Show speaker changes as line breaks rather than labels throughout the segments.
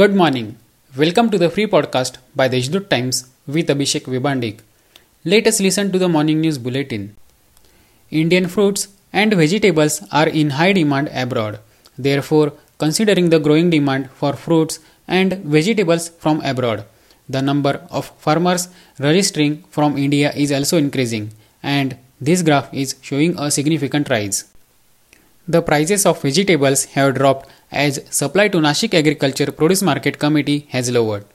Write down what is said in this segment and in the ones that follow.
Good morning. Welcome to the free podcast by the Deshdoot Times with Abhishek Vibandik. Let us listen to the morning news bulletin. Indian fruits and vegetables are in high demand abroad. Therefore, considering the growing demand for fruits and vegetables from abroad, the number of farmers registering from India is also increasing, and this graph is showing a significant rise. The prices of vegetables have dropped as supply to Nashik Agriculture Produce Market Committee has lowered.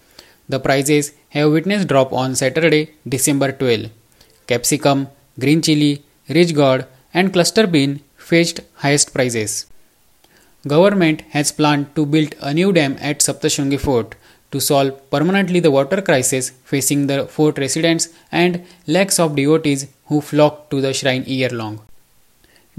The prices have witnessed drop on Saturday, December 12. Capsicum, green chili, ridge gourd and cluster bean fetched highest prices. Government has planned to build a new dam at Saptashringi Fort to solve permanently the water crisis facing the fort residents and lakhs of devotees who flock to the shrine year long.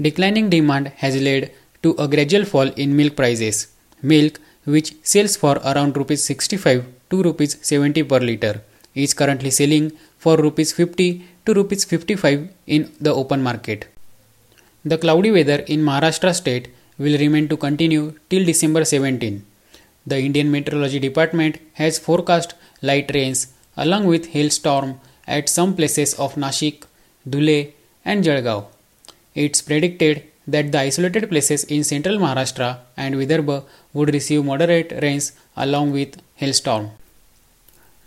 Declining demand has led to a gradual fall in milk prices. Milk, which sells for around rupees 65 to rupees 70 per liter, is currently selling for rupees 50 to rupees 55 in the open market. The cloudy weather in Maharashtra state will remain to continue till December 17. The Indian Meteorology Department has forecast light rains along with hailstorm at some places of Nashik, Dhule and Jalgaon. It's predicted that the isolated places in central Maharashtra and Vidarbha would receive moderate rains along with hailstorm.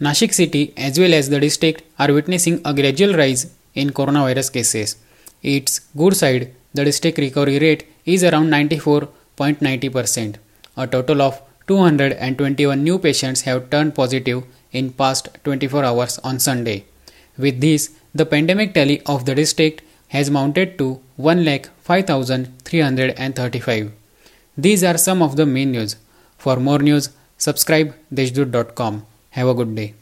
Nashik city as well as the district are witnessing a gradual rise in coronavirus cases. Its good side, the district recovery rate is around 94.90%. A total of 221 new patients have turned positive in past 24 hours on Sunday. With this, the pandemic tally of the district has mounted to 1,5335. These are some of the main news. For more news, subscribe deshdoot.com. Have a good day.